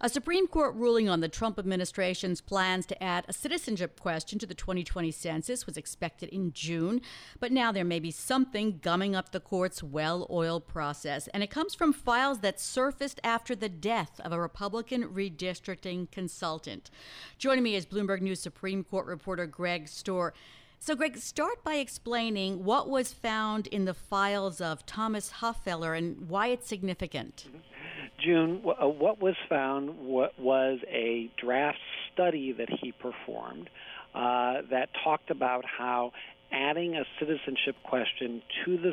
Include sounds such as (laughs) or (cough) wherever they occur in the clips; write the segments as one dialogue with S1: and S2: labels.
S1: A Supreme Court ruling on the Trump administration's plans to add a citizenship question to the 2020 census was expected in June, but now there may be something gumming up the court's well oiled process, and it comes from files that surfaced after the death of a Republican redistricting consultant. Joining me is Bloomberg News Supreme Court reporter Greg Stohr. So, Greg, start by explaining what was found in the files of Thomas Hofeller and why it's significant.
S2: June, uh, what was found was a draft study that he performed uh, that talked about how adding a citizenship question to the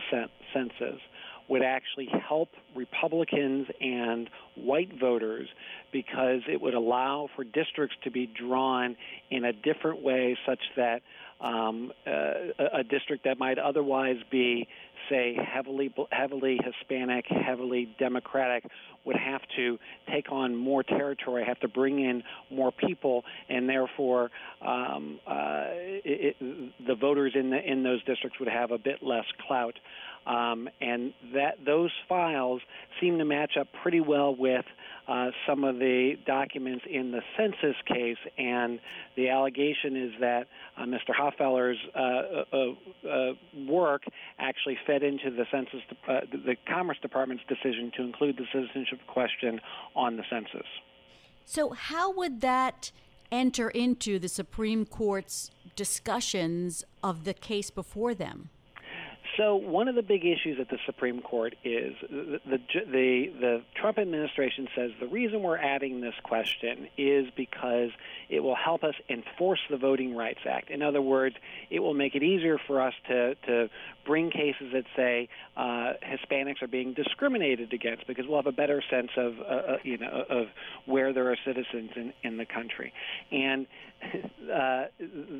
S2: census would actually help Republicans and white voters because it would allow for districts to be drawn in a different way, such that um, uh, a district that might otherwise be, say, heavily heavily Hispanic, heavily Democratic, would have to take on more territory, have to bring in more people, and therefore um, uh, it, the voters in the, in those districts would have a bit less clout. Um, and that those files seem to match up pretty well with uh, some of the documents in the census case, and the allegation is that uh, Mr. Hofeller's uh, uh, uh, work actually fed into the census, uh, the Commerce Department's decision to include the citizenship question on the census.
S1: So, how would that enter into the Supreme Court's discussions of the case before them?
S2: So one of the big issues at the Supreme Court is the, the the the, Trump administration says the reason we're adding this question is because it will help us enforce the Voting Rights Act. In other words, it will make it easier for us to to bring cases that say uh, Hispanics are being discriminated against because we'll have a better sense of uh, uh you know of where there are citizens in in the country and (laughs) uh,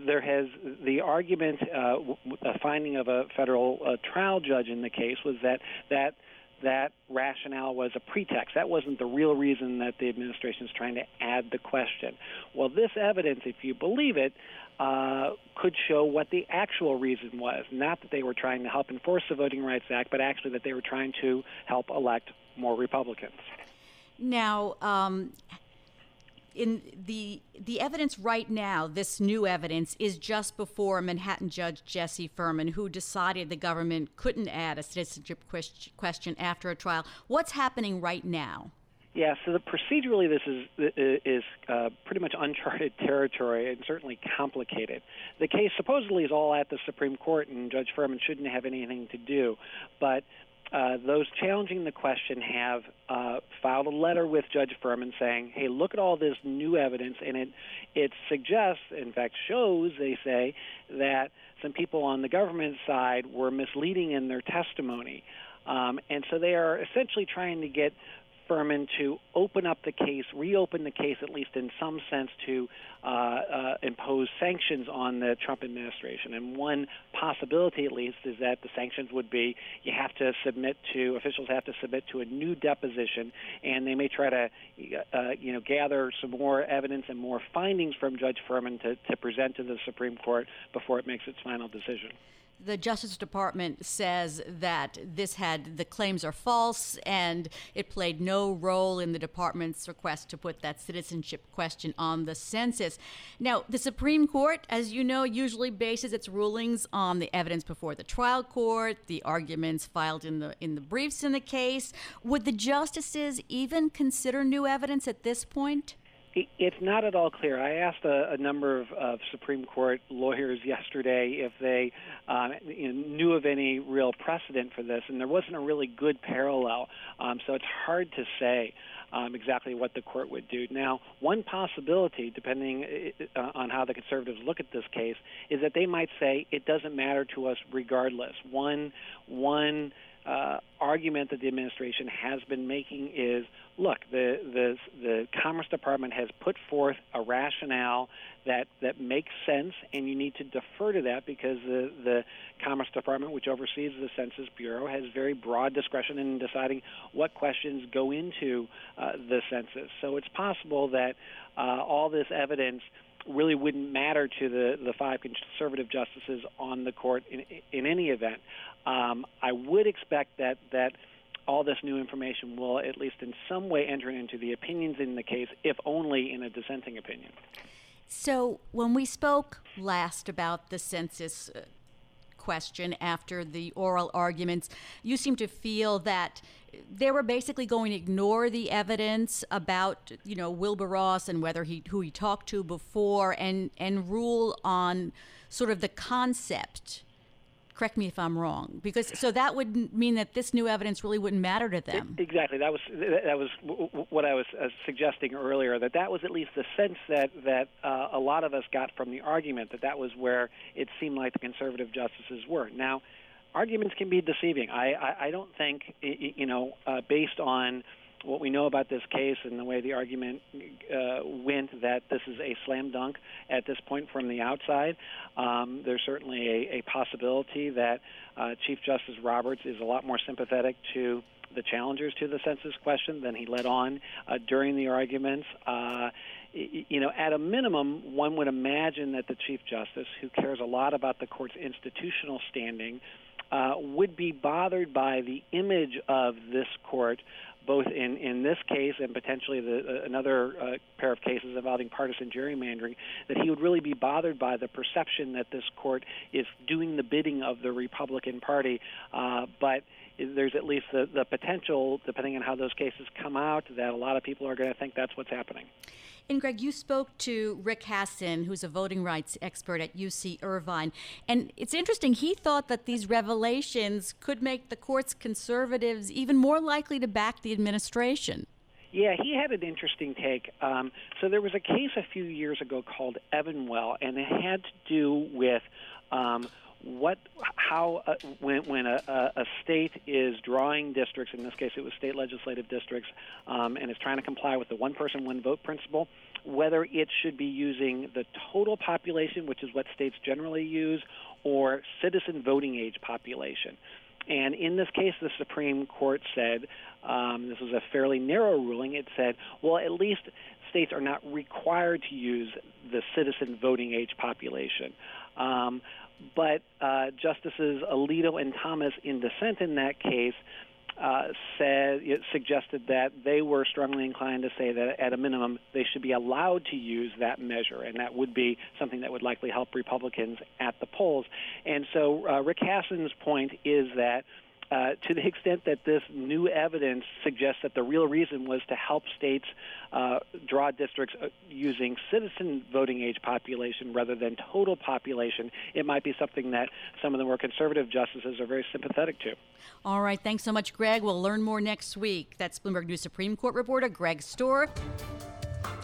S2: there has the argument, uh, a finding of a federal uh, trial judge in the case was that that that rationale was a pretext. That wasn't the real reason that the administration is trying to add the question. Well, this evidence, if you believe it, uh, could show what the actual reason was. Not that they were trying to help enforce the Voting Rights Act, but actually that they were trying to help elect more Republicans.
S1: Now, um, in the the evidence right now, this new evidence is just before Manhattan Judge Jesse Furman, who decided the government couldn't add a citizenship question after a trial. What's happening right now?
S2: Yeah, so the, procedurally, this is is uh, pretty much uncharted (laughs) territory and certainly complicated. The case supposedly is all at the Supreme Court, and Judge Furman shouldn't have anything to do. But uh, those challenging the question have uh, filed a letter with Judge Furman saying, "Hey, look at all this new evidence, and it it suggests, in fact, shows they say that some people on the government side were misleading in their testimony." Um, and so they are essentially trying to get Furman to open up the case, reopen the case, at least in some sense, to uh, uh, impose sanctions on the Trump administration. And one possibility, at least, is that the sanctions would be you have to submit to officials have to submit to a new deposition, and they may try to, uh, you know, gather some more evidence and more findings from Judge Furman to, to present to the Supreme Court before it makes its final decision
S1: the Justice Department says that this had the claims are false and it played no role in the department's request to put that citizenship question on the census. Now, the Supreme Court, as you know, usually bases its rulings on the evidence before the trial court, the arguments filed in the in the briefs in the case. Would the justices even consider new evidence at this point?
S2: It's not at all clear. I asked a, a number of, of, Supreme Court lawyers yesterday if they um, you know, knew of any real precedent for this, and there wasn't a really good parallel. Um, so it's hard to say um, exactly what the court would do. Now, one possibility, depending uh, on how the conservatives look at this case, is that they might say it doesn't matter to us regardless. One, one uh, argument that the administration has been making is look, the, the, the Commerce Department has put forth a rationale that, that makes sense, and you need to defer to that because the, the Commerce Department, which oversees the Census Bureau, has very broad discretion in deciding what questions go into uh, the census. So it's possible that uh, all this evidence really wouldn't matter to the, the five conservative justices on the court in, in any event. Um, I would expect that that all this new information will, at least in some way, enter into the opinions in the case, if only in a dissenting opinion.
S1: So, when we spoke last about the census uh, question after the oral arguments, you seem to feel that they were basically going to ignore the evidence about, you know, Wilbur Ross and whether he who he talked to before, and and rule on sort of the concept correct me if I'm wrong, because so that would mean that this new evidence really wouldn't matter to them.
S2: Exactly. That was that was what I was uh, suggesting earlier. That that was at least the sense that that uh, a lot of us got from the argument. That that was where it seemed like the conservative justices were. Now, arguments can be deceiving. I I, I don't think you know uh, based on what we know about this case and the way the argument uh, went that this is a slam dunk at this point from the outside. Um, there's certainly a, a possibility that uh, Chief Justice Roberts is a lot more sympathetic to the challengers to the census question than he let on uh, during the arguments. Uh, you know, at a minimum, one would imagine that the Chief Justice, who cares a lot about the court's institutional standing, uh, would be bothered by the image of this court both in, in this case and potentially the, uh, another uh, pair of cases involving partisan gerrymandering, that he would really be bothered by the perception that this court is doing the bidding of the Republican Party. Uh, but there's at least the, the potential, depending on how those cases come out, that a lot of people are going to think that's what's happening.
S1: And Greg, you spoke to Rick Hasen, who's a voting rights expert at UC Irvine. And it's interesting, he thought that these revelations could make the court's conservatives even more likely to back the administration.
S2: Yeah, he had an interesting take. Um, so there was a case a few years ago called Evenwel, and it had to do with um, what how uh, when when a, a, state is drawing districts in this case it was state legislative districts um, and is trying to comply with the one person one vote principle whether it should be using the total population which is what states generally use or citizen voting age population. And in this case the supreme court said um, this was a fairly narrow ruling it said well at least states are not required to use the citizen voting age population um, but uh, Justices Alito and Thomas, in dissent in that case, uh, said it suggested that they were strongly inclined to say that at a minimum they should be allowed to use that measure, and that would be something that would likely help Republicans at the polls. And so uh, Rick Hasen's point is that uh, to the extent that this new evidence suggests that the real reason was to help states uh, draw districts uh, using citizen voting age population rather than total population, it might be something that some of the more conservative justices are very sympathetic to.
S1: All right. Thanks so much, Greg. We'll learn more next week. That's Bloomberg News Supreme Court reporter Greg Stohr.